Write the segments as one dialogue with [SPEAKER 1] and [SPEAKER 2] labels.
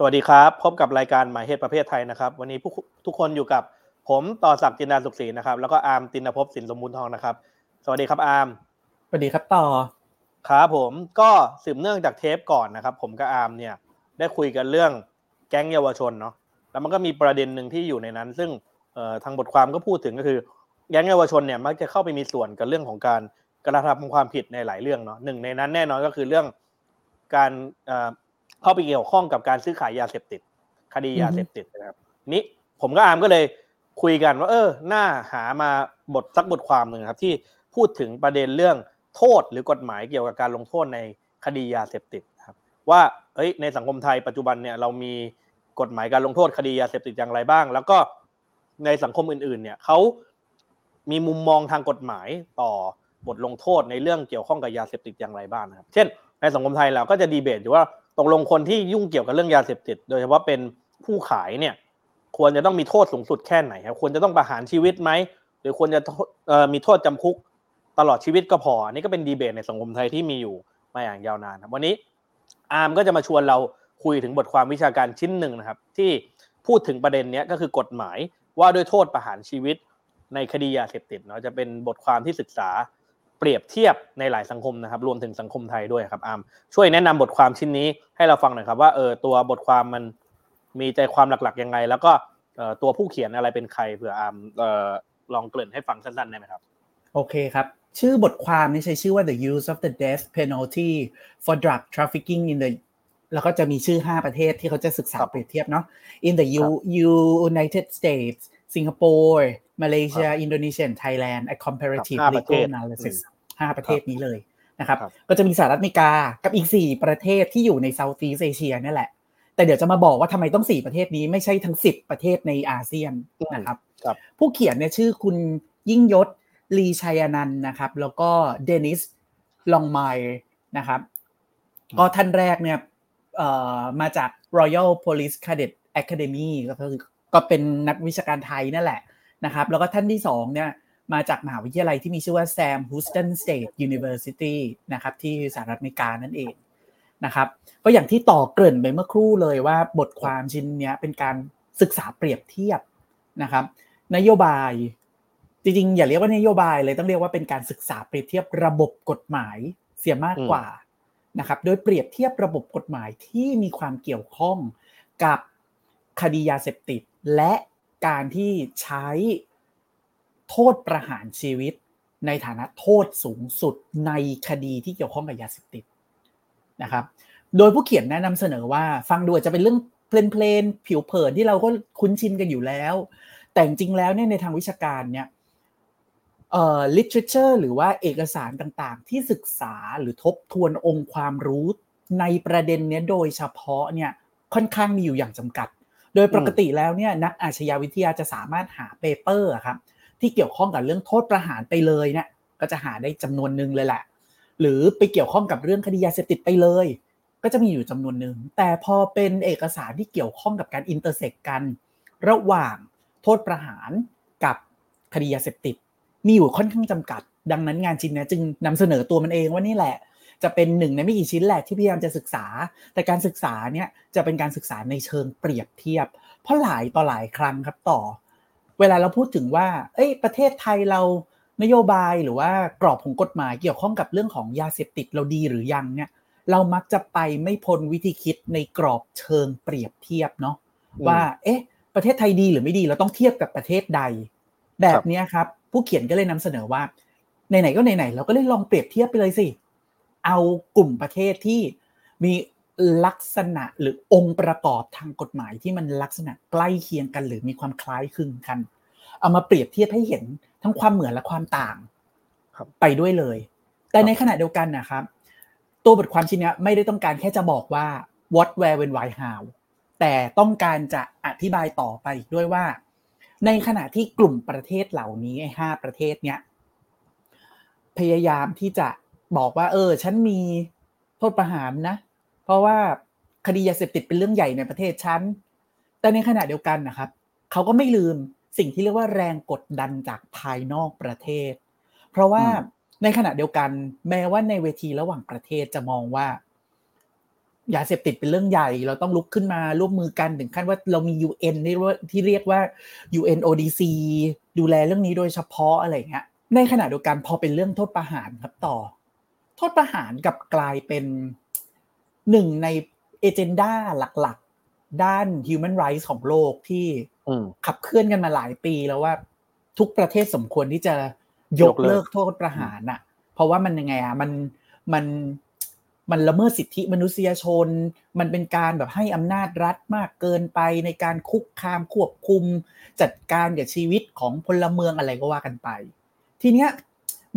[SPEAKER 1] สวัสดีครับ พบกับรายการหมายเหตุประเพทไทยนะครับ วันนี้ทุกคนอยู่กับผมต่อศักดิ์จินดาสุขศรีนะครับ แล้วก็อาร์มตินภพสินสมบูรณ์ทองนะครับ สวัสดีครับอาร์ม
[SPEAKER 2] สวัสดีครับต่อ
[SPEAKER 1] ครับผมก็สืบเนื่องจากเทปก่อนนะครับ ผมกับอาร์มเนี่ยได้คุยกันเรื่องแก๊งเยาวชนเนาะแล้วมันก็มีประเด็นหนึ่งที่อยู่ในนั้น ซึ่งทางบทความก็พูดถึงก็คือแก๊งเยาวชนเนี่ยมักจะเข้าไปมีส่วนกับเรื่องของการกระทำความผิดในหลายเรื่องเนาะหนึ่งในนั้นแน่นอนก็คือเรื่องการ เข้าไปเกี่ยวข้องกับการซื้อขายยาเสพติด คดียาเสพติดนะครับ นี้ผมก็อามก็เลยคุยกันว่า เออหน้าหามาบทสักบทความหนึ่งครับ ที่พูดถึงประเด็นเรื่องโทษหรือกฎหมายเกี่ยวกับการลงโทษในคดียาเสพติดครับ ว่าเอ้ยในสังคมไทยปัจจุบันเนี่ยเรามีกฎหมายการลงโทษคดียาเสพติดอย่างไรบ้าง แล้วก็ในสังคมอื่น ๆ เนี่ยเขามีมุมมองทางกฎหมายต่อบทลงโทษในเรื่องเกี่ยวข้องกับยาเสพติดอย่างไรบ้างครับ เช่น ในสังคมไทยเราก็จะดีเบตอยู่ว่า ตกลงคนที่ยุ่งเกี่ยวกับเรื่องยาเสพติด โดยเฉพาะเป็นผู้ขายเนี่ย ควรจะต้องมีโทษสูงสุดแค่ไหนครับควรจะต้องประหารชีวิตไหมหรือควรจะมีโทษจำคุกตลอดชีวิตก็พออันนี้ก็เป็นดีเบตในสังคมไทยที่มีอยู่มาอย่างยาวนานครับวันนี้อาร์มก็จะมาชวนเราคุยถึงบทความวิชาการชิ้นหนึ่งนะครับ ที่พูดถึงประเด็นนี้ก็คือกฎหมายว่าด้วยโทษประหารชีวิตในคดียาเสพติดเนาะจะเป็นบทความที่ศึกษา เปรียบเทียบในหลายสังคมนะครับ รวมถึงสังคมไทยด้วยครับอาร์มช่วยแนะนำบทความชิ้นนี้ให้เราฟังหน่อยครับว่าเออตัวบทความมันมีใจความหลักๆยังไง แล้วก็ตัวผู้เขียนอะไรเป็นใครเผื่ออาร์มลองเกริ่นให้ฟังสั้นๆได้ไหมครับ
[SPEAKER 2] โอเคครับ ชื่อบทความนี้ใช้ชื่อว่า the use of the death penalty for drug trafficking in the แล้วก็จะมีชื่อ 5 ประเทศที่เขาจะศึกษาเปรียบเทียบเนาะ in the United States Singapore Malaysia Indonesia Thailand a comparative legal analysis 5ประเทศนี้เลยนะครับก็จะมีสหรัฐอเมริกากับอีก 4 ประเทศที่อยู่ในเซาท์อีสเอเชียนี่แหละ แต่เดี๋ยวจะมาบอกว่าทำไมต้อง 4 ประเทศนี้ไม่ใช่ทั้ง 10 ประเทศในอาเซียนนะครับผู้เขียนเนี่ยชื่อคุณยิ่งยศลีชัยนันนะครับ แล้วก็เดนิสลองไมร์นะครับก็ท่านแรกเนี่ยมาจาก Royal Police Cadet Academy ก็คือ ก็เป็นนักวิชาการไทยนั่นแหละนะครับ แล้วก็ท่านที่สองเนี่ยมาจากมหาวิทยาลัยที่มีชื่อว่า Sam Houston State University นะครับที่สหรัฐอเมริกานั่นเองนะครับก็อย่างที่ต่อเกริ่นไปเมื่อครู่เลยว่าบทความชิ้นนี้เป็นการศึกษาเปรียบเทียบนะครับ นโยบายจริงๆอย่าเรียกว่านโยบายเลยต้องเรียกว่าเป็นการศึกษาเปรียบเทียบระบบกฎหมายเสียมากกว่านะครับโดยเปรียบเทียบระบบกฎหมายที่มีความเกี่ยวข้องกับคดียาเสพติด และการที่ใช้โทษประหารชีวิต ในฐานะโทษสูงสุดในคดีที่เกี่ยวข้องกับยาเสพติดนะครับ โดยผู้เขียนแนะนำเสนอว่าฟังดูอาจจะเป็นเรื่องเพลนๆผิวเผินที่เราก็คุ้นชินกันอยู่แล้ว แต่จริงแล้วเนี่ยในทางวิชาการเนี่ยเอ่อ literature หรือว่าเอกสารต่างๆ ที่ศึกษาหรือทบทวนองค์ความรู้ในประเด็นนี้โดยเฉพาะเนี่ยค่อนข้างมีอยู่อย่างจำกัด โดยปกติแล้วเนี่ยนักอาชญาวิทยาจะสามารถหา paper ครับที่เกี่ยวข้องกับเรื่องโทษประหารไปเลยเนี่ยก็จะหาได้จำนวนหนึ่งเลยแหละ หรือไปเกี่ยวข้องกับเรื่องคดียาเสพติดไปเลย ก็จะมีอยู่จำนวนหนึ่งแต่พอเป็นเอกสารที่เกี่ยวข้องกับการ intersect กัน ระหว่างโทษประหารกับคดียาเสพติด มีอยู่ค่อนข้างจำกัด ดังนั้นงานชิ้นนี้จึงนำเสนอตัวมันเองว่านี่แหละ จะเป็นหนึ่งในไม่กี่ชิ้นแหละที่พยายามจะศึกษา แต่การศึกษาเนี่ยจะเป็นการศึกษาในเชิงเปรียบเทียบ เพราะหลายต่อหลายครั้งครับต่อ เวลาเราพูดถึงว่า เอ้ย ประเทศไทยเรานโยบายหรือว่ากรอบของกฎหมายเกี่ยวข้องกับเรื่องของยาเสพติดเราดีหรือยังเนี่ยเรามักจะไปไม่พ้นวิธีคิดในกรอบเชิงเปรียบเทียบเนาะว่า เอ๊ะ ประเทศไทยดีหรือไม่ดีเราต้องเทียบกับประเทศใด แบบนี้ครับ ผู้เขียนก็เลยนำเสนอว่าไหนๆก็ไหนๆเราก็เลยลองเปรียบเทียบไปเลยสิ เอากลุ่มประเทศที่มีลักษณะหรือองค์ประกอบทางกฎหมายที่มันลักษณะใกล้เคียงกัน หรือมีความคล้ายคลึงกัน เอามาเปรียบเทียบให้เห็นทั้งความเหมือนและความต่างไปด้วยเลย แต่ในขณะเดียวกันนะครับ ตัวบทความชิ้นนี้ไม่ได้ต้องการแค่จะบอกว่า what where when why how แต่ต้องการจะอธิบายต่อไปด้วยว่า ในขณะที่กลุ่มประเทศเหล่านี้ไอ้ห้าประเทศเนี้ยพยายามที่จะ บอกว่า เออ ฉันมีโทษประหารนะ เพราะว่าคดียาเสพติดเป็นเรื่องใหญ่ในประเทศฉัน แต่ในขณะเดียวกันนะครับ เขาก็ไม่ลืมสิ่งที่เรียกว่าแรงกดดันจากภายนอกประเทศ เพราะว่าในขณะเดียวกัน แม้ว่าในเวทีระหว่างประเทศจะมองว่ายาเสพติดเป็นเรื่องใหญ่ เราต้องลุกขึ้นมาร่วมมือกันถึงขั้นว่าเรามี UN ที่ว่าที่เรียกว่า UNODC ดูแลเรื่องนี้โดยเฉพาะอะไรเงี้ยในขณะเดียวกันพอเป็นเรื่องโทษประหารครับต่อ โทษประหารกับกลายเป็นหนึ่งในเอเจนดาหลักๆ ด้าน human rights ของโลกที่ขับเคลื่อนกันมาหลายปีแล้วว่าทุกประเทศสมควรที่จะยกเลิกโทษประหารน่ะ เพราะว่ามันยังไงอะมันมันมันละเมิดสิทธิมนุษยชน มันเป็นการแบบให้อำนาจรัฐมากเกินไปในการคุกคามควบคุม จัดการกับชีวิตของพลเมืองอะไรก็ว่ากันไป ทีเนี้ย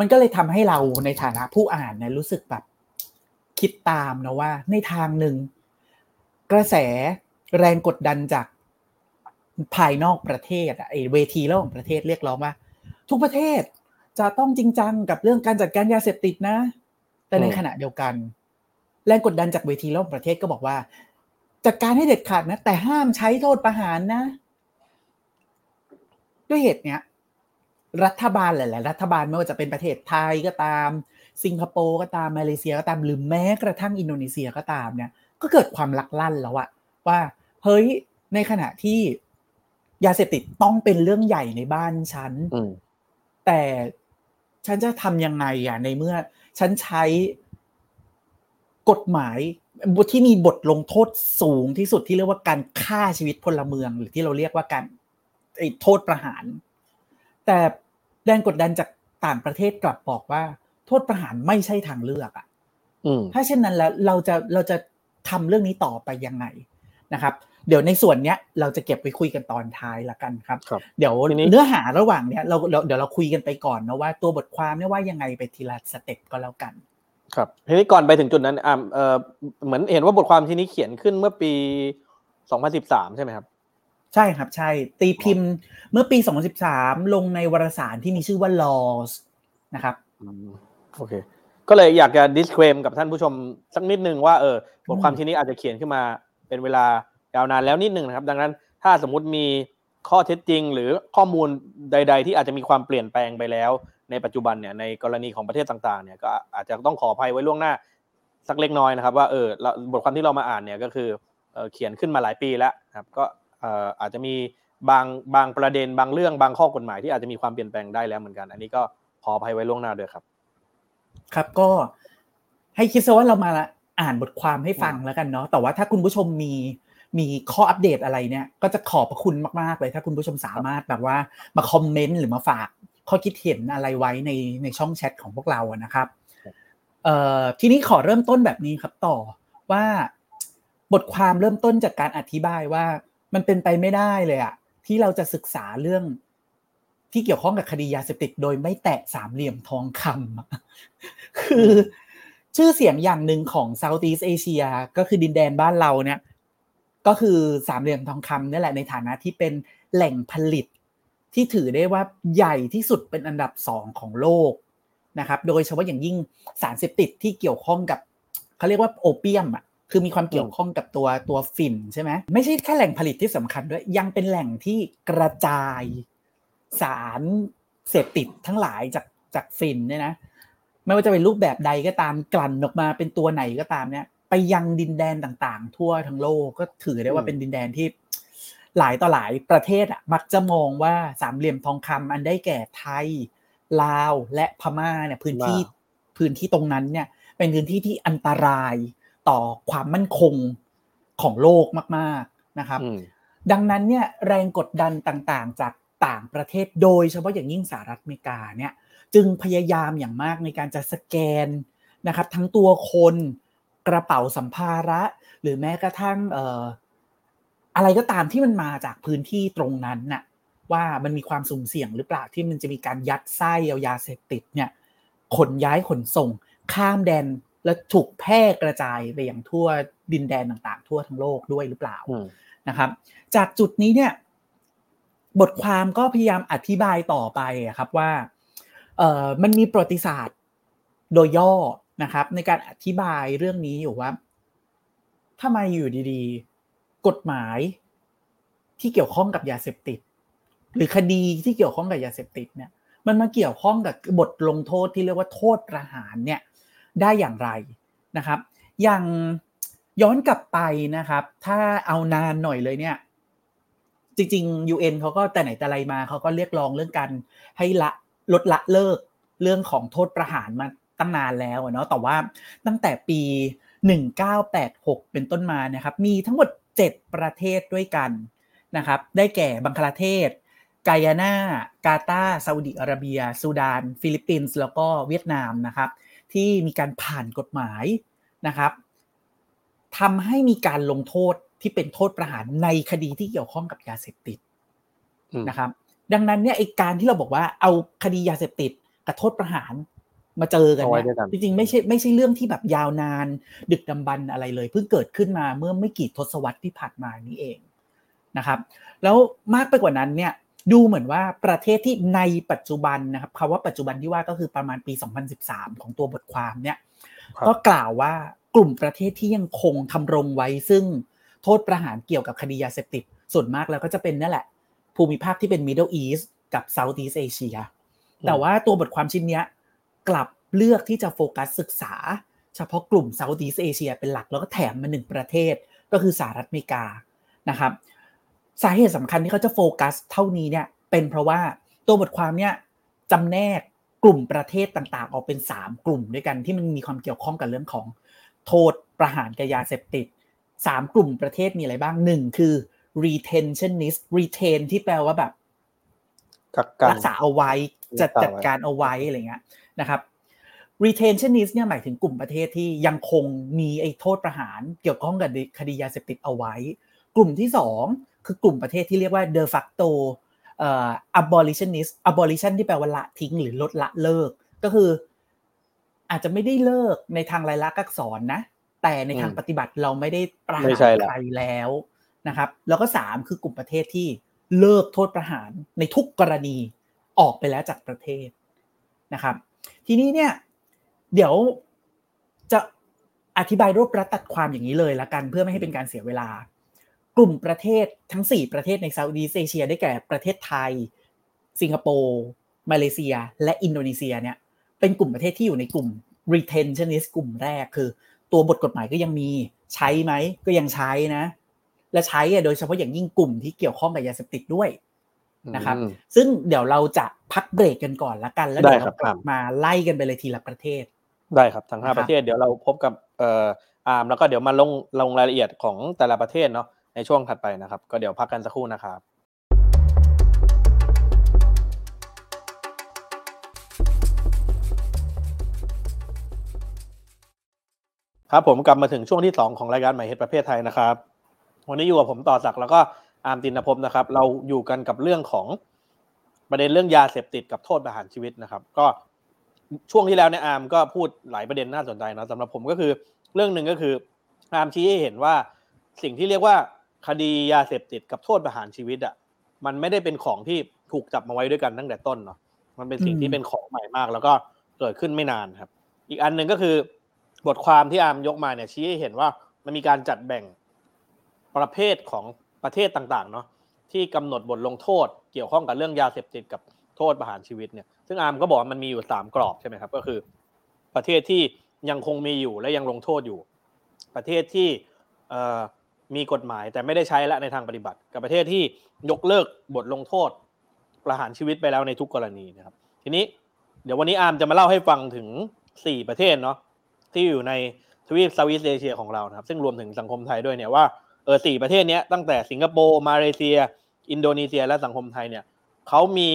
[SPEAKER 2] มันก็เลยทำให้เราในฐานะผู้อ่านเนี่ยรู้สึกแบบคิดตามนะว่า ในทางหนึ่ง กระแสแรงกดดันจากภายนอกประเทศไอเวทีระหว่างประเทศเรียกร้องว่า ทุกประเทศจะต้องจริงจังกับเรื่องการจัดการยาเสพติดนะ แต่ในขณะเดียวกัน แรงกดดันจากเวทีระหว่างประเทศก็บอกว่า จัดการให้เด็ดขาดนะ แต่ห้ามใช้โทษประหารนะ ด้วยเหตุเนี้ย รัฐบาลหลายๆรัฐบาลไม่ว่าจะเป็นประเทศไทยก็ตาม สิงคโปร์ก็ตามมาเลเซียก็ตามหรือแม้กระทั่งอินโดนีเซียก็ตามเนี่ยก็เกิดความลักลั่นแล้วอะว่าเฮ้ยในขณะที่ยาเสพติดต้องเป็นเรื่องใหญ่ในบ้านฉันแต่ฉันจะทำยังไงอะในเมื่อ ฉันใช้กฎหมายที่มีบทลงโทษสูงที่สุดที่เรียกว่าการฆ่าชีวิตพลเมือง หรือที่เราเรียกว่าการโทษประหาร แต่ แรงกดดันจากต่างประเทศกลับบอกว่า โทษประหารไม่ใช่ทางเลือกอะถ้าเช่นนั้นแล้วเราจะเราจะทำเรื่องนี้ต่อไปยังไงนะครับ เดี๋ยวในส่วนเนี้ยเราจะเก็บไปคุยกันตอนท้ายละกันครับรบเดี๋ยวเนื้อหาระหว่างเนี้ยเราเดี๋ยวเราคุยกันไปก่อนนะว่าตัวบทความเนี่ยว่ายังไงไปทีละสเต็ปก็แล้วกัน
[SPEAKER 1] ครับทีนี้ก่อนไปถึงจุดนั้นอ่าเออเหมือนเห็นว่าบทความที่นี้เขียนขึ้นเมื่อปี 2013 ใช่ไหมครับ
[SPEAKER 2] ใช่ครับ ใช่ ตีพิมพ์เมื่อปี 2013 ลงในวารสารที่มีชื่อว่า Laws นะครับ
[SPEAKER 1] โอเค ก็เลยอยากจะ disclaim กับท่านผู้ชมสักนิดนึงว่าเออบทความที่นี้อาจจะเขียนขึ้นมาเป็นเวลายาวนานแล้วนิดนึงนะครับ ดังนั้นถ้าสมมุติมีข้อเท็จจริง หรือข้อมูลใด ๆ ที่อาจจะมีความเปลี่ยนแปลงไปแล้ว ในปัจจุบันเนี่ยในกรณีของประเทศต่างๆเนี่ยก็อาจจะต้องขออภัยไว้ล่วงหน้าสักเล็กน้อยนะครับ ว่าเออบทความที่เรามาอ่านเนี่ยก็คือเขียนขึ้นมาหลายปีแล้วครับ ก็ อาจจะมีบางบางประเด็นบางเรื่องบางข้อกฎหมายที่อาจจะมีความเปลี่ยนแปลงได้แล้วเหมือนกัน อันนี้ก็ขออภัยไว้ล่วงหน้าด้วยครับ
[SPEAKER 2] ครับก็ให้คิดซะว่าเรามาอ่านบทความให้ฟังแล้วกันเนาะแต่ว่าถ้าคุณผู้ชมมีมีข้ออัปเดตอะไรเนี่ย ก็จะขอบพระคุณมากๆเลย ถ้าคุณผู้ชมสามารถแบบว่ามาคอมเมนต์หรือมาฝากข้อคิดเห็นอะไรไว้ในในช่องแชทของพวกเราอะนะครับเอ่อทีนี้ขอเริ่มต้นแบบนี้ครับต่อว่าบทความเริ่มต้นจากการอธิบายว่า มันเป็นไปไม่ได้เลยอะที่เราจะศึกษาเรื่องที่เกี่ยวข้องกับคดียาเสพติด โดยไม่แตะสามเหลี่ยมทองคำคือชื่อเสียงอย่างหนึ่งของ Southeast Asia ก็คือดินแดนบ้านเราเนี่ย ก็คือสามเหลี่ยมทองคำนี่แหละในฐานะที่เป็นแหล่งผลิตที่ถือได้ว่าใหญ่ที่สุดเป็นอันดับสองของโลกนะครับ โดยเฉพาะอย่างยิ่งสารเสพติดที่เกี่ยวข้องกับเขาเรียกว่าโอเปียมอะ คือมีความเกี่ยวข้องกับตัวตัวฝิ่นใช่ไหมไม่ใช่แค่แหล่งผลิตที่สำคัญด้วย ยังเป็นแหล่งที่กระจายสารเสพติดทั้งหลายจากจากฝิ่นเนี่ยนะไม่ว่าจะเป็นรูปแบบใดก็ตามกลั่นออกมาเป็นตัวไหนก็ตามเนี่ย ไปยังดินแดนต่างๆ ทั่วทั้งโลกก็ถือได้ว่าเป็นดินแดนที่หลายต่อหลายประเทศอะมักจะมองว่าสามเหลี่ยมทองคำอันได้แก่ไทย ลาวและพม่าเนี่ยพื้นที่พื้นที่ตรงนั้นเนี่ย เป็นพื้นที่ที่อันตราย ต่อความมั่นคงของโลกมากๆนะครับ ดังนั้นเนี่ยแรงกดดันต่างๆ จากต่างประเทศโดยเฉพาะอย่างยิ่งสหรัฐอเมริกาเนี่ยจึงพยายามอย่างมากในการจะสแกนนะครับ ทั้งตัวคนกระเป๋าสัมภาระ หรือแม้กระทั่งเอ่ออะไรก็ตามที่มันมาจากพื้นที่ตรงนั้นน่ะว่ามันมีความสุ่มเสี่ยงหรือเปล่าที่มันจะมีการยัดไส้เอายาเสพติดเนี่ยขนย้ายขนส่งข้ามแดน และถูกแพร่กระจายไปอย่างทั่วดินแดนต่างๆ ทั่วทั้งโลกด้วยหรือเปล่านะครับ จากจุดนี้เนี่ยบทความก็พยายามอธิบายต่อไปครับว่าเออมันมีประวัติศาสตร์โดยย่อนะครับ ในการอธิบายเรื่องนี้อยู่ว่าทำไมอยู่ดีๆ กฎหมายที่เกี่ยวข้องกับยาเสพติด หรือคดีที่เกี่ยวข้องกับยาเสพติดเนี่ย มันมาเกี่ยวข้องกับบทลงโทษที่เรียกว่าโทษประหารเนี่ย ได้อย่างไรนะครับ อย่างย้อนกลับไปนะครับ ถ้าเอานานหน่อยเลยเนี่ย จริง ๆ UN เขาก็แต่ไหนแต่ไรมาเขาก็เรียกร้องเรื่องการให้ละลดละเลิกเรื่องของโทษประหารมาตั้งนานแล้วเนาะแต่ว่าตั้งแต่ปี 1986 เป็นต้นมานะครับ มีทั้งหมด 7 ประเทศด้วยกันนะครับ ได้แก่บังคลาเทศ กายานา กาตาร์ซาอุดิอาระเบีย ซูดาน ฟิลิปปินส์ แล้วก็เวียดนามนะครับ ที่มีการผ่านกฎหมายนะครับทำให้มีการลงโทษที่เป็นโทษประหารในคดีที่เกี่ยวข้องกับยาเสพติดนะครับ ดังนั้นเนี่ยไอการที่เราบอกว่าเอาคดียาเสพติดกับโทษประหารมาเจอกันเนี่ยจริงๆไม่ใช่ไม่ใช่เรื่องที่แบบยาวนาน ดึกดำบรรอะไรเลย เพิ่งเกิดขึ้นมาเมื่อไม่กี่ทศวรรษที่ผ่านมานี้เองนะครับ แล้วมากไปกว่านั้นเนี่ย ดูเหมือนว่าประเทศที่ในปัจจุบันนะครับคำว่าปัจจุบันที่ว่าก็คือประมาณปี 2013 ของตัวบทความเนี่ยก็กล่าวว่ากลุ่มประเทศที่ยังคงทำรงไว้ ซึ่งโทษประหารเกี่ยวกับคดียาเสพติดส่วนมากแล้วก็จะเป็นนั่นแหละ ภูมิภาคที่เป็น Middle East กับ Southeast Asia แต่ว่าตัวบทความชิ้นนี้กลับเลือกที่จะโฟกัสศึกษา เฉพาะกลุ่ม Southeast Asia เป็นหลักแล้วก็แถมมาหนึ่งประเทศก็คือสหรัฐอเมริกานะครับ สาเหตุสำคัญที่เขาจะโฟกัสเท่านี้เนี่ยเป็นเพราะว่าตัวบทความเนี่ยจำแนกกลุ่มประเทศต่างๆ ออกเป็น 3 กลุ่มด้วยกันที่มันมีความเกี่ยวข้องกับเรื่องของโทษประหารกับยาเสพติด 3 กลุ่มประเทศมีอะไรบ้างหนึ่งคือ retentionist retain ที่แปลว่าแบบรักษาเอาไว้จัดจัดการเอาไว้อะไรเงี้ยนะครับ retentionist เนี่ยหมายถึงกลุ่มประเทศที่ยังคงมีไอ้โทษประหารเกี่ยวข้องกับคดียาเสพติดเอาไว้ กลุ่มที่ 2 คือกลุ่มประเทศที่เรียกว่า de facto เอ่อ abolitionist abolition ที่แปลว่าละทิ้งหรือลดละเลิก ก็คือ อาจจะไม่ได้เลิกในทางลายลักษณ์อักษรนะ แต่ในทางปฏิบัติเราไม่ได้ประหารใครแล้วนะครับ แล้วก็สามคือกลุ่มประเทศที่เลิกโทษประหารในทุกกรณีออกไปแล้วจากประเทศนะครับ ทีนี้เนี่ย เดี๋ยวจะอธิบายรวบรัดตัดความอย่างนี้เลยละกัน เพื่อไม่ให้เป็นการเสียเวลา กลุ่มประเทศทั้ง 4 ประเทศในเซาท์อีสเอเชียได้แก่ประเทศไทย สิงคโปร์มาเลเซีย และอินโดนีเซียเนี่ยเป็นกลุ่มประเทศที่อยู่ในกลุ่ม retentionist กลุ่มแรกคือ ตัวบทกฎหมายก็ยังมีใช้ไหมก็ยังใช้นะ และใช้โดยเฉพาะอย่างยิ่งกลุ่มที่เกี่ยวข้องกับยาเสพติดด้วยนะครับ ซึ่งเดี๋ยวเราจะพักเบรกกันก่อนละกัน แล้วเดี๋ยวเรากลับมาไล่กันไปเลยทีละประเทศ
[SPEAKER 1] ได้ครับทั้งห้าประเทศเดี๋ยวเราพบกับเอ่ออาร์มแล้วก็เดี๋ยวมาลงลงรายละเอียดของแต่ละประเทศเนาะ ในช่วงถัดไปนะครับ ก็เดี๋ยวพักกันสักครู่นะครับครับผมกลับมาถึงช่วงที่สองของรายการใหม่เฮดประเภทไทยนะครับ วันนี้อยู่กับผมต่อศักแล้วก็อาร์มตินภพนะครับ เราอยู่กันกับเรื่องของประเด็นเรื่องยาเสพติดกับโทษประหารชีวิตนะครับ ก็ช่วงที่แล้วเนี่ยอาร์มก็พูดหลายประเด็นน่าสนใจนะสำหรับผมก็คือ เรื่องหนึ่งก็คืออาร์มชี้ให้เห็นว่าสิ่งที่เรียกว่า คดียาเสพติดกับโทษประหารชีวิตอะมันไม่ได้เป็นของที่ถูกจับมาไว้ด้วยกันตั้งแต่ต้นเนาะมันเป็นสิ่งที่เป็นของใหม่มาก แล้วก็เกิดขึ้นไม่นานครับ อีกอันหนึ่งก็คือบทความที่อาร์มยกมาเนี่ยชี้ให้เห็นว่ามันมีการจัดแบ่งประเภทของประเทศต่างๆเนาะที่กำหนดบทลงโทษเกี่ยวข้องกับเรื่องยาเสพติดกับโทษประหารชีวิตเนี่ยซึ่งอาร์มก็บอกมันมีอยู่สามกรอบใช่ไหมครับ ก็คือ ประเทศที่ยังคงมีอยู่และยังลงโทษอยู่ ประเทศที่ มีกฎหมายแต่ไม่ได้ใช้และในทางปฏิบัติ กับประเทศที่ยกเลิกบทลงโทษ ประหารชีวิตไปแล้วในทุกกรณีนะครับ ทีนี้เดี๋ยววันนี้อาร์มจะมาเล่าให้ฟังถึงสี่ประเทศเนาะที่อยู่ในทวีป Southeast Asia ของเรานะครับ ซึ่งรวมถึงสังคมไทยด้วยเนี่ยว่าเออสี่ประเทศนี้ตั้งแต่สิงคโปร์มาเลเซีย อินโดนีเซียและสังคมไทยเนี่ยเขามี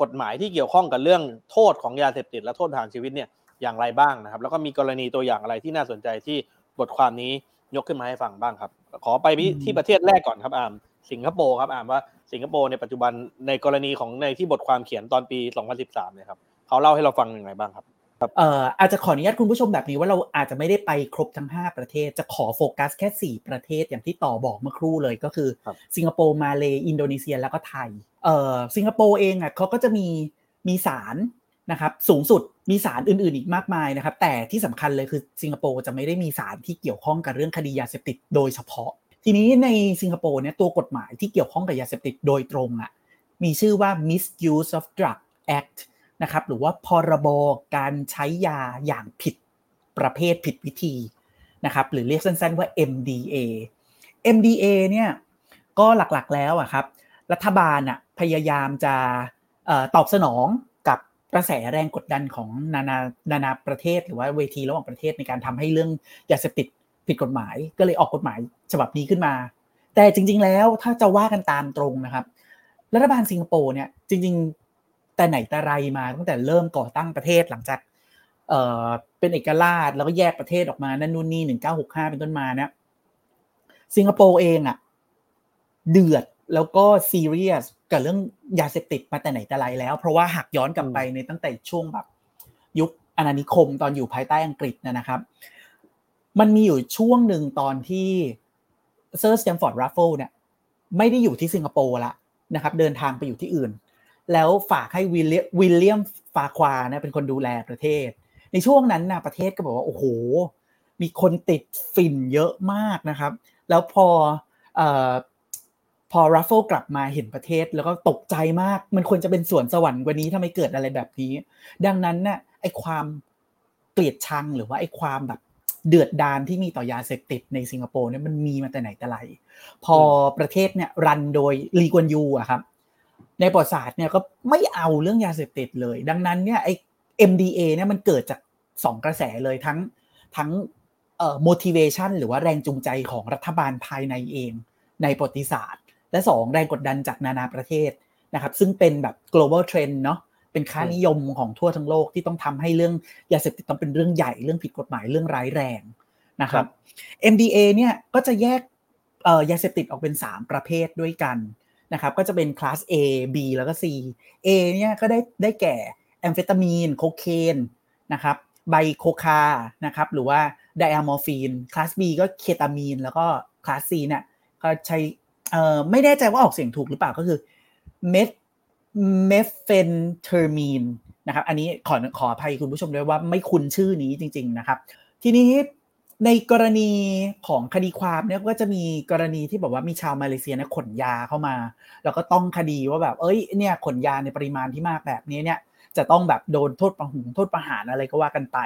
[SPEAKER 1] กฎหมายที่เกี่ยวข้องกับเรื่องโทษของยาเสพติดและโทษประหารชีวิตเนี่ยอย่างไรบ้างนะครับ แล้วก็มีกรณีตัวอย่างอะไรที่น่าสนใจที่บทความนี้ยกขึ้นมาให้ฟังบ้างครับ ขอไปที่ประเทศแรกก่อนครับอาร์มสิงคโปร์ครับอาร์มว่าสิงคโปร์ในปัจจุบันในกรณีของในที่บทความเขียนตอนปี 2013เนี่ยครับเขาเล่าให้เราฟังอย่างไรบ้างครับ
[SPEAKER 2] เอ่ออาจจะขออนุญาตคุณผู้ชมแบบนี้ว่าเราอาจจะไม่ได้ไปครบทั้ง 5 ประเทศ จะขอโฟกัสแค่ 4 ประเทศอย่างที่ต่อบอกเมื่อครู่เลยก็คือ สิงคโปร์มาเลอินโดนีเซียแล้วก็ไทยเอ่อสิงคโปร์เองอะเขาก็จะมีมีศาล นะครับสูงสุดมีศาลอื่นๆอีกมากมายนะครับ แต่ที่สำคัญเลยคือสิงคโปร์จะไม่ได้มีศาลที่เกี่ยวข้องกับเรื่องคดียาเสพติดโดยเฉพาะ ทีนี้ในสิงคโปร์เนี่ยตัวกฎหมายที่เกี่ยวข้องกับยาเสพติดโดยตรงอะมีชื่อว่า Misuse of Drug Act นะครับหรือว่าพรบการใช้ยาอย่างผิดประเภทผิดวิธีนะครับหรือเรียกสั้นๆว่า MDA MDA เนี่ยก็หลักๆแล้วอะครับรัฐบาลอะพยายามจะตอบสนอง กระแสแรงกดดันของนานานานาประเทศ หรือว่าเวทีระหว่างประเทศในการทำให้เรื่องยาเสพติดผิดกฎหมาย ก็เลยออกกฎหมายฉบับนี้ขึ้นมา แต่จริง ๆ แล้วถ้าจะว่ากันตามตรงนะครับ รัฐบาลสิงคโปร์เนี่ยจริง ๆ แต่ไหนแต่ไรมาตั้งแต่เริ่มก่อตั้งประเทศหลังจากเอ่อเป็นเอกราชแล้วก็แยกประเทศออกมานั่นนู่นนี่หนึ่งเก้าหกห้าเป็นต้นมาเนี่ยสิงคโปร์เองอะเดือดแล้วก็ซีเรียส กับเรื่องยาเสพติดมาแต่ไหนแต่ไรแล้ว เพราะว่าหักย้อนกลับไปในตั้งแต่ช่วงแบบยุคอาณานิคมตอนอยู่ภายใต้อังกฤษนะครับ มันมีอยู่ช่วงหนึ่งตอนที่เซอร์สแตมฟอร์ดแรฟเฟิลส์เนี่ยไม่ได้อยู่ที่สิงคโปร์ละนะครับ เดินทางไปอยู่ที่อื่น แล้วฝากให้วิลเลียมวิลเลียมฟาร์ควาร์เนี่ยเป็นคนดูแลประเทศ ในช่วงนั้นนะประเทศก็บอกว่าโอ้โห มีคนติดฝิ่นเยอะมากนะครับ แล้วพอเอ่อ พอแรฟเฟิลส์กลับมาเห็นประเทศแล้วก็ตกใจมาก มันควรจะเป็นสวนสวรรค์กว่านี้ทำไมเกิดอะไรแบบนี้ ดังนั้นน่ะไอความเกลียดชังหรือว่าไอความแบบเดือดดานที่มีต่อยาเสพติดในสิงคโปร์เนี่ยมันมีมาแต่ไหนแต่ไร พอประเทศเนี่ยรันโดยลีกวนยูอะครับ ในประวัติศาสตร์เนี่ยก็ไม่เอาเรื่องยาเสพติดเลย ดังนั้นเนี่ยไอ MDA เนี่ยมันเกิดจากสองกระแสเลยทั้งทั้งเอ่อ motivation หรือว่าแรงจูงใจของรัฐบาลภายในเองในประวัติศาสตร์ และสองแรงกดดันจากนานาประเทศนะครับ ซึ่งเป็นแบบ global trend เนาะเป็นค่านิยมของทั่วทั้งโลกที่ต้องทำให้เรื่องยาเสพติดต้องเป็นเรื่องใหญ่เรื่องผิดกฎหมายเรื่องร้ายแรงนะครับ MDA เนี่ยก็จะแยกเอ่อยาเสพติดออกเป็น 3 ประเภทด้วยกันนะครับ ก็จะเป็นคลาส A B แล้วก็ C A เนี่ยก็ได้ได้แก่แอมเฟตามีนโคเคนนะครับใบโคคานะครับหรือว่าไดอะมอร์ฟีนคลาส B ก็เคตามีน แล้วก็class C เนี่ยก็ใช้ เอ่อไม่แน่ใจว่าออกเสียงถูกหรือเปล่าก็คือเมทเมเฟนเทอร์มีนนะครับอันนี้ขอขออภัยคุณผู้ชมด้วยว่าไม่คุ้นชื่อนี้จริง ๆนะครับ ทีนี้ในกรณีของคดีความเนี่ยก็จะมีกรณีที่แบบว่ามีชาวมาเลเซียเนี่ยขนยาเข้ามา แล้วก็ต้องคดีว่าแบบ เอ้ยเนี่ยขนยาในปริมาณที่มากแบบนี้เนี่ยจะต้องแบบโดนโทษประหงโทษประหารอะไรก็ว่ากันไป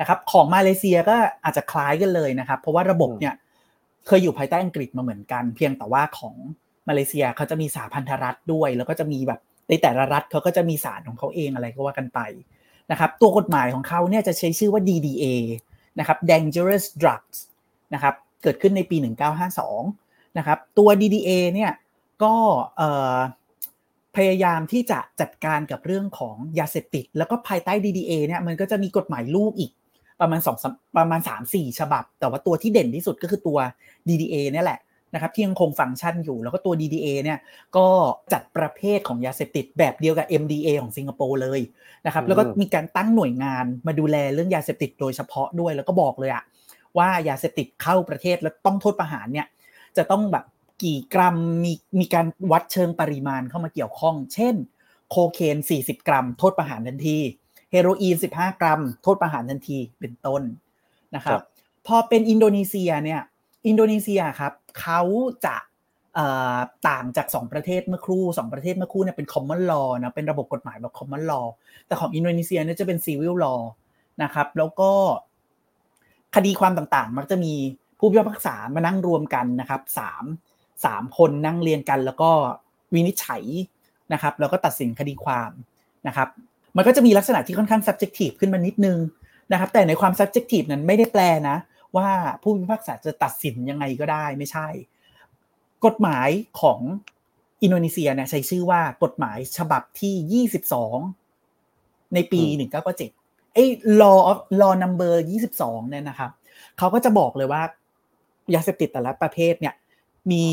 [SPEAKER 2] นะครับของมาเลเซียก็อาจจะคล้ายกันเลยนะครับ เพราะว่าระบบเนี่ย เคยอยู่ภายใต้อังกฤษมาเหมือนกัน เพียงแต่ว่าของมาเลเซียเขาจะมีสาพันธรัฐด้วย แล้วก็จะมีแบบในแต่ละรัฐเขาก็จะมีศาลของเขาเองอะไรก็ว่ากันไปนะครับตัวกฎหมายของเขาเนี่ยจะใช้ชื่อว่า DDA นะครับ dangerous drugs นะครับเกิดขึ้นในปี 1952นะครับตัว DDA เนี่ยก็พยายามที่จะจัดการกับเรื่องของยาเสพติด แล้วก็ภายใต้ DDA เนี่ยมันก็จะมีกฎหมายลูกอีก ประมาณ2ประมาณ3 4ฉบับ แต่ว่าตัวที่เด่นที่สุดก็คือตัว DDA เนี่ยแหละนะครับที่ยังคงฟังก์ชันอยู่ แล้วก็ตัว DDA เนี่ยก็จัดประเภทของยาเสพติดแบบเดียวกับ MDA ของสิงคโปร์เลยนะครับแล้วก็มีการตั้งหน่วยงานมาดูแลเรื่องยาเสพติดโดยเฉพาะด้วย แล้วก็บอกเลยอะว่ายาเสพติดเข้าประเทศแล้วต้องโทษประหารเนี่ยจะต้องแบบกี่กรัมมีมีการวัดเชิงปริมาณเข้ามาเกี่ยวข้อง เช่น โคเคน 40 กรัม โทษประหารทันที เฮโรอีน 15 กรัม โทษประหารทันทีเป็นต้นนะครับ พอเป็นอินโดนีเซียเนี่ย อินโดนีเซียครับเขาจะต่างจาก 2 ประเทศเมื่อครู่2ประเทศเมื่อครู่เนี่ยเป็น common law นะเป็นระบบกฎหมายแบบ common law แต่ของอินโดนีเซียเนี่ยจะเป็น civil law นะครับ แล้วก็คดีความต่างๆ มักจะมีผู้พิพากษามานั่งรวมกันนะครับสามสามคนนั่งเรียนกัน แล้วก็วินิจฉัยนะครับ แล้วก็ตัดสินคดีความนะครับ มันก็จะมีลักษณะที่ค่อนข้าง subjective ขึ้นมานิดนึงนะครับ แต่ในความ subjective นั้นไม่ได้แปลนะ ว่าผู้พิพากษาจะตัดสินยังไงก็ได้ไม่ใช่ กฎหมายของอินโดนีเซียเนี่ยใช้ชื่อว่ากฎหมายฉบับที่ 22 ในปี 1997ไอ้ law of law number 22 เนี่ยนะครับเขาก็จะบอกเลยว่ายาเสพติดแต่ละประเภทเนี่ยมี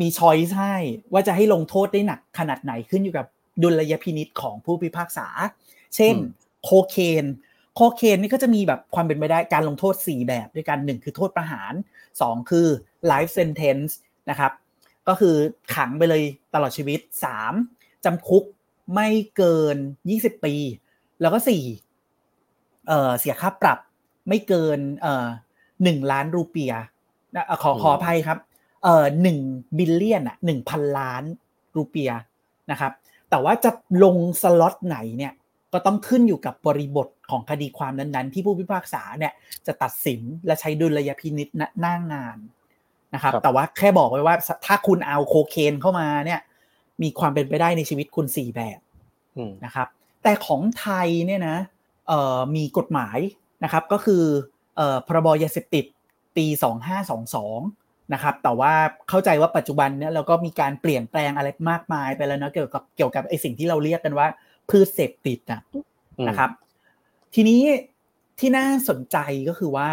[SPEAKER 2] มีช้อยส์ให้ว่าจะให้ลงโทษได้หนักขนาดไหนขึ้นอยู่กับ ดุลยพินิษของผู้พิพากษา เช่น โคเคนโคเคนนี่ก็จะมีแบบความเป็นไปได้การลงโทษ 4 แบบด้วยกัน1คือโทษประหาร 2 คือ life sentence นะครับ ก็คือขังไปเลยตลอดชีวิต 3จำคุกไม่เกิน 20 ปี แล้วก็4เอ่อเสียค่าปรับไม่เกินเอ่อ1ล้านรูเปียขอขออภัยครับเอ่อหนึ่งบิลเลียนอะหนึ่งพันล้านรูเปียนะครับ แต่ว่าจะลงสล็อตไหนเนี่ยก็ก็ต้องขึ้นอยู่กับบริบทของคดีความนั้นๆ ที่ผู้พิพากษาเนี่ยจะตัดสินและใช้ดุลยพินิษหน้างานนะครับ แต่ว่าแค่บอกไว้ว่าถ้าคุณเอาโคเคนเข้ามาเนี่ย มีความเป็นไปได้ในชีวิตคุณสี่แบบนะครับ แต่ของไทยเนี่ยนะมีกฎหมายนะครับก็คือพรบยาเสพติดปี 2522 นะครับแต่ว่าเข้าใจว่าปัจจุบันเนี่ยเราก็มีการเปลี่ยนแปลงอะไรมากมายไปแล้วนะเกี่ยวกับเกี่ยวกับไอสิ่งที่เราเรียกกันว่าพืชเสพติดนะนะครับ ทีนี้ที่น่าสนใจก็คือว่า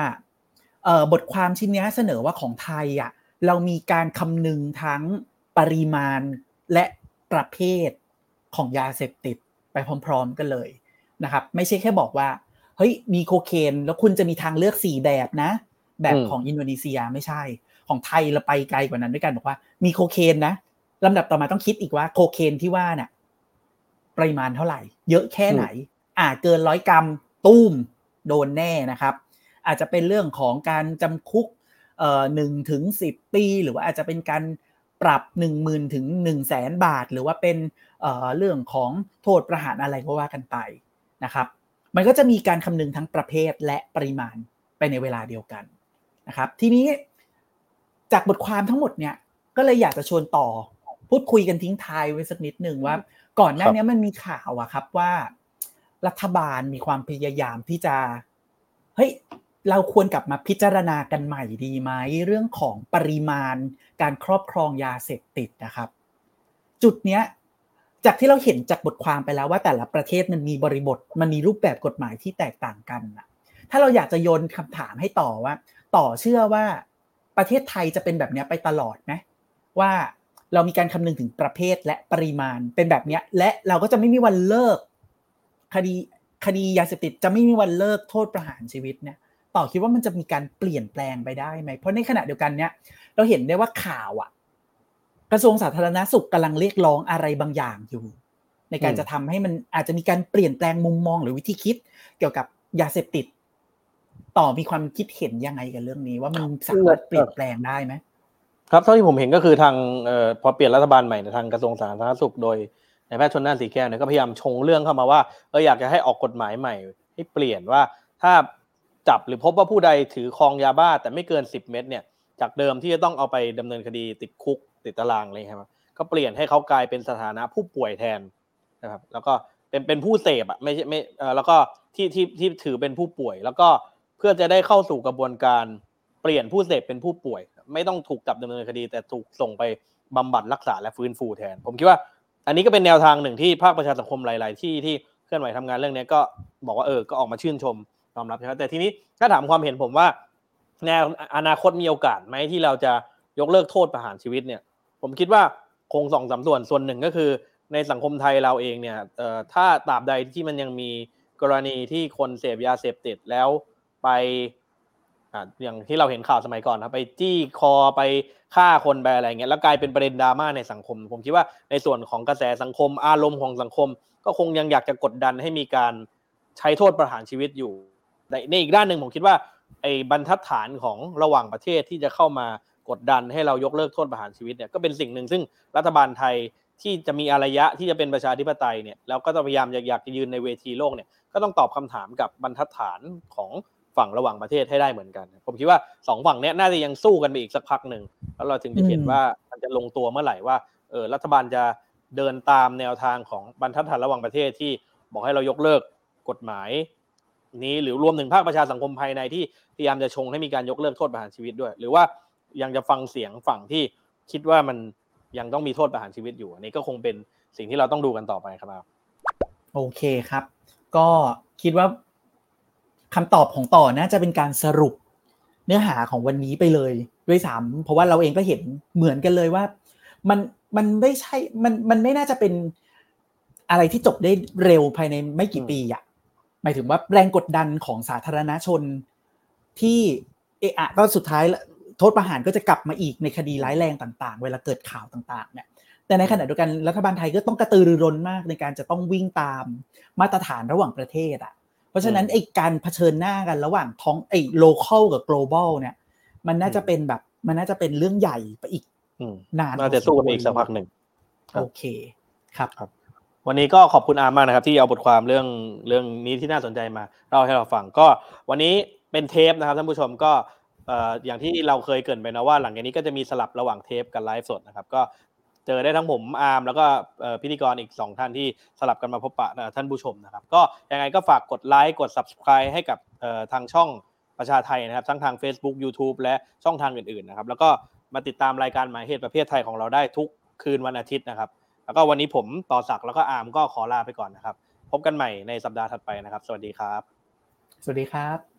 [SPEAKER 2] บทความชิ้นนี้เสนอว่าของไทยอะเรามีการคำนึงทั้งปริมาณและประเภทของยาเสพติดไปพร้อม ๆ กันเลยนะครับ ไม่ใช่แค่บอกว่าเฮ้ยมีโคเคนแล้วคุณจะมีทางเลือกสี่แบบนะ แบบของอินโดนีเซียไม่ใช่ ของไทยเราไปไกลกว่านั้นด้วยกันบอกว่ามีโคเคนนะลำดับต่อมาต้องคิดอีกว่าโคเคนที่ว่าเนี่ยปริมาณเท่าไหร่ เยอะแค่ไหน อ่าเกินร้อยกรัมตุ้มโดนแน่นะครับ อาจจะเป็นเรื่องของการจำคุกเอ่อหนึ่งถึงสิบปี หรือว่าอาจจะเป็นการปรับหนึ่งหมื่นถึงหนึ่งแสนบาท หรือว่าเป็นเอ่อเรื่องของโทษประหารอะไรก็ว่ากันไปนะครับ มันก็จะมีการคำนึงทั้งประเภทและปริมาณไปในเวลาเดียวกันนะครับ ทีนี้ จากบทความทั้งหมดเนี่ยก็เลยอยากจะชวนต่อ พูดคุยกันทิ้งท้ายไว้สักนิดหนึ่งว่า ก่อนหน้านี้มันมีข่าวอะครับว่า รัฐบาลมีความพยายามที่จะเฮ้ยเราควรกลับมาพิจารณากันใหม่ดีไหมเรื่องของปริมาณการครอบครองยาเสพติดนะครับ จุดเนี้ยจากที่เราเห็นจากบทความไปแล้วว่าแต่ละประเทศมันมีบริบท มันมีรูปแบบกฎหมายที่แตกต่างกันนะถ้าเราอยากจะโยนคำถามให้ต่อว่า ต่อเชื่อว่า ประเทศไทยจะเป็นแบบนี้ไปตลอดไหมว่าเรามีการคำนึงถึงประเภทและปริมาณเป็นแบบนี้และเราก็จะไม่มีวันเลิก คดีคดียาเสพติดจะไม่มีวันเลิกโทษประหารชีวิตเนี่ยต่อคิดว่ามันจะมีการเปลี่ยนแปลงไปได้ไหม เพราะในขณะเดียวกันเนี่ยเราเห็นได้ว่าข่าวอะกระทรวงสาธารณสุขกำลังเรียกร้องอะไรบางอย่างอยู่ ในการจะทำให้มันอาจจะมีการเปลี่ยนแปลงมุมมองหรือวิธีคิด เกี่ยวกับยาเสพติด ต่อมีความคิดเห็นยังไงกับเรื่องนี้ ว่ามันสามารถเปลี่ยนแปลงได้ไหม
[SPEAKER 1] ครับเท่าที่ผมเห็นก็คือทางเอ่อพอเปลี่ยนรัฐบาลใหม่ทางกระทรวงสาธารณสุขโดยนายแพทย์ชนน่านสีแก้วเนี่ยก็พยายามชงเรื่องเข้ามาว่าเอออยากจะให้ออกกฎหมายใหม่ ให้เปลี่ยนว่าถ้าจับหรือพบว่าผู้ใดถือครองยาบ้า แต่ไม่เกินสิบเม็ดเนี่ย จากเดิมที่จะต้องเอาไปดำเนินคดีติดคุกติดตารางเลยครับก็เปลี่ยนให้เขากลายเป็นสถานะผู้ป่วยแทนนะครับแล้วก็เป็นเป็นผู้เสพอะไม่ใช่ไม่เออแล้วก็ที่ที่ที่ถือเป็นผู้ป่วย แล้วก็เพื่อจะได้เข้าสู่กระบวนการเปลี่ยนผู้เสพเป็นผู้ป่วย ไม่ต้องถูกจับดำเนินคดี แต่ถูกส่งไปบำบัดรักษาและฟื้นฟูแทน ผมคิดว่า อันนี้ก็เป็นแนวทางหนึ่งที่ภาคประชาสังคมหลาย ๆ ที่ที่เคลื่อนไหวทำงานเรื่องนี้ก็บอกว่าเออก็ออกมาชื่นชมยอมรับนะครับแต่ทีนี้ถ้าถามความเห็นผมว่าแนวอนาคตมีโอกาสไหมที่เราจะยกเลิกโทษประหารชีวิตเนี่ย ผมคิดว่าคงสองสาส่วนส่วนหนึ่งก็คือ ในสังคมไทยเราเองเนี่ยถ้าตราบใดที่มันยังมีกรณีที่คนเสพยาเสพติดแล้ว ไปอย่างที่เราเห็นข่าวสมัยก่อนนะไปจี้คอไปฆ่าคนไปอะไรเงี้ยแล้วกลายเป็นประเด็นดราม่าในสังคม ผมคิดว่าในส่วนของกระแสสังคมอารมณ์ของสังคม ก็คงยังอยากจะกดดันให้มีการใช้โทษประหารชีวิตอยู่ในอีกด้านหนึ่งผมคิดว่าไอ้บรรทัดฐานของระหว่างประเทศที่จะเข้ามากดดันให้เรายกเลิกโทษประหารชีวิตเนี่ยก็เป็นสิ่งหนึ่งซึ่งรัฐบาลไทยที่จะมีอารยะที่จะเป็นประชาธิปไตยเนี่ยแล้วก็จะพยายามอยากจะยืนในเวทีโลกเนี่ยก็ต้องตอบคำถามกับบรรทัดฐานของ ฝั่งระหว่างประเทศให้ได้เหมือนกัน ผมคิดว่าสองฝั่งนี้น่าจะยังสู้กันไปอีกสักพักหนึ่งแล้วเราถึงจะเห็นว่ามันจะลงตัวเมื่อไหร่ว่าเออรัฐบาลจะเดินตามแนวทางของบรรทัดฐานระหว่างประเทศที่บอกให้เรายกเลิกกฎหมาย นี้หรือรวมถึงภาคประชาสังคมภายในที่พยายามจะชงให้มีการยกเลิกโทษประหารชีวิตด้วย หรือว่ายังจะฟังเสียงฝั่งที่คิดว่ามันยังต้องมีโทษประหารชีวิตอยู่อันนี้ก็คงเป็นสิ่งที่เราต้องดูกันต่อไปครับ
[SPEAKER 2] โอเคครับ ก็คิดว่า คำตอบของต่อน่าจะเป็นการสรุปเนื้อหาของวันนี้ไปเลยด้วยซ้ำเพราะว่าเราเองก็เห็นเหมือนกันเลยว่า มันมันไม่ใช่มันมันไม่น่าจะเป็นอะไรที่จบได้เร็วภายในไม่กี่ปีอะหมายถึงว่าแรงกดดันของสาธารณชนที่เอะอะก็สุดท้ายโทษประหารก็จะกลับมาอีกในคดีร้ายแรงต่างๆ เวลาเกิดข่าวต่างๆเนี่ยแต่ในขณะเดียวกันรัฐบาลไทยก็ต้องกระตือรือร้นมากในการจะต้องวิ่งตามมาตรฐานระหว่างประเทศอะ เพราะฉะนั้นไอ้การเผชิญหน้ากันระหว่างท้องไอ้ local กับ global เนี่ย มันน่าจะเป็นแบบ มันน่าจะเป็นเรื่องใหญ่ไปอีกนาน
[SPEAKER 1] น่าจะสู้กันอีกสักพักหนึ่ง
[SPEAKER 2] โอเคครับ
[SPEAKER 1] ครับ วันนี้ก็ขอบคุณอาร์มมากนะครับ ที่เอาบทความเรื่องเรื่องนี้ที่น่าสนใจมาเล่าให้เราฟังก็วันนี้เป็นเทปนะครับท่านผู้ชมก็เอ่ออย่างที่เราเคยเกรินไปนะว่าหลังจากนี้ก็จะมีสลับระหว่างเทปกับไลฟ์สดนะครับ ก็ เจอได้ทั้งผมอาร์มแล้วก็พิธีกรอีกสองท่านที่สลับกันมาพบปะท่านผู้ชมนะครับ ก็ยังไงก็ฝากกดไลค์กด subscribe ให้กับทางช่องประชาไทนะครับ ทั้งทาง Facebook YouTube และช่องทางอื่นๆนะครับ แล้วก็มาติดตามรายการหมายเหตุประเพทไทยของเราได้ทุกคืนวันอาทิตย์นะครับ แล้วก็วันนี้ผมต่อศักดิ์แล้วก็อาร์มก็ขอลาไปก่อนนะครับ พบกันใหม่ในสัปดาห์ถัดไปนะครับ สวัสดีครับ
[SPEAKER 2] สวัสดีครับ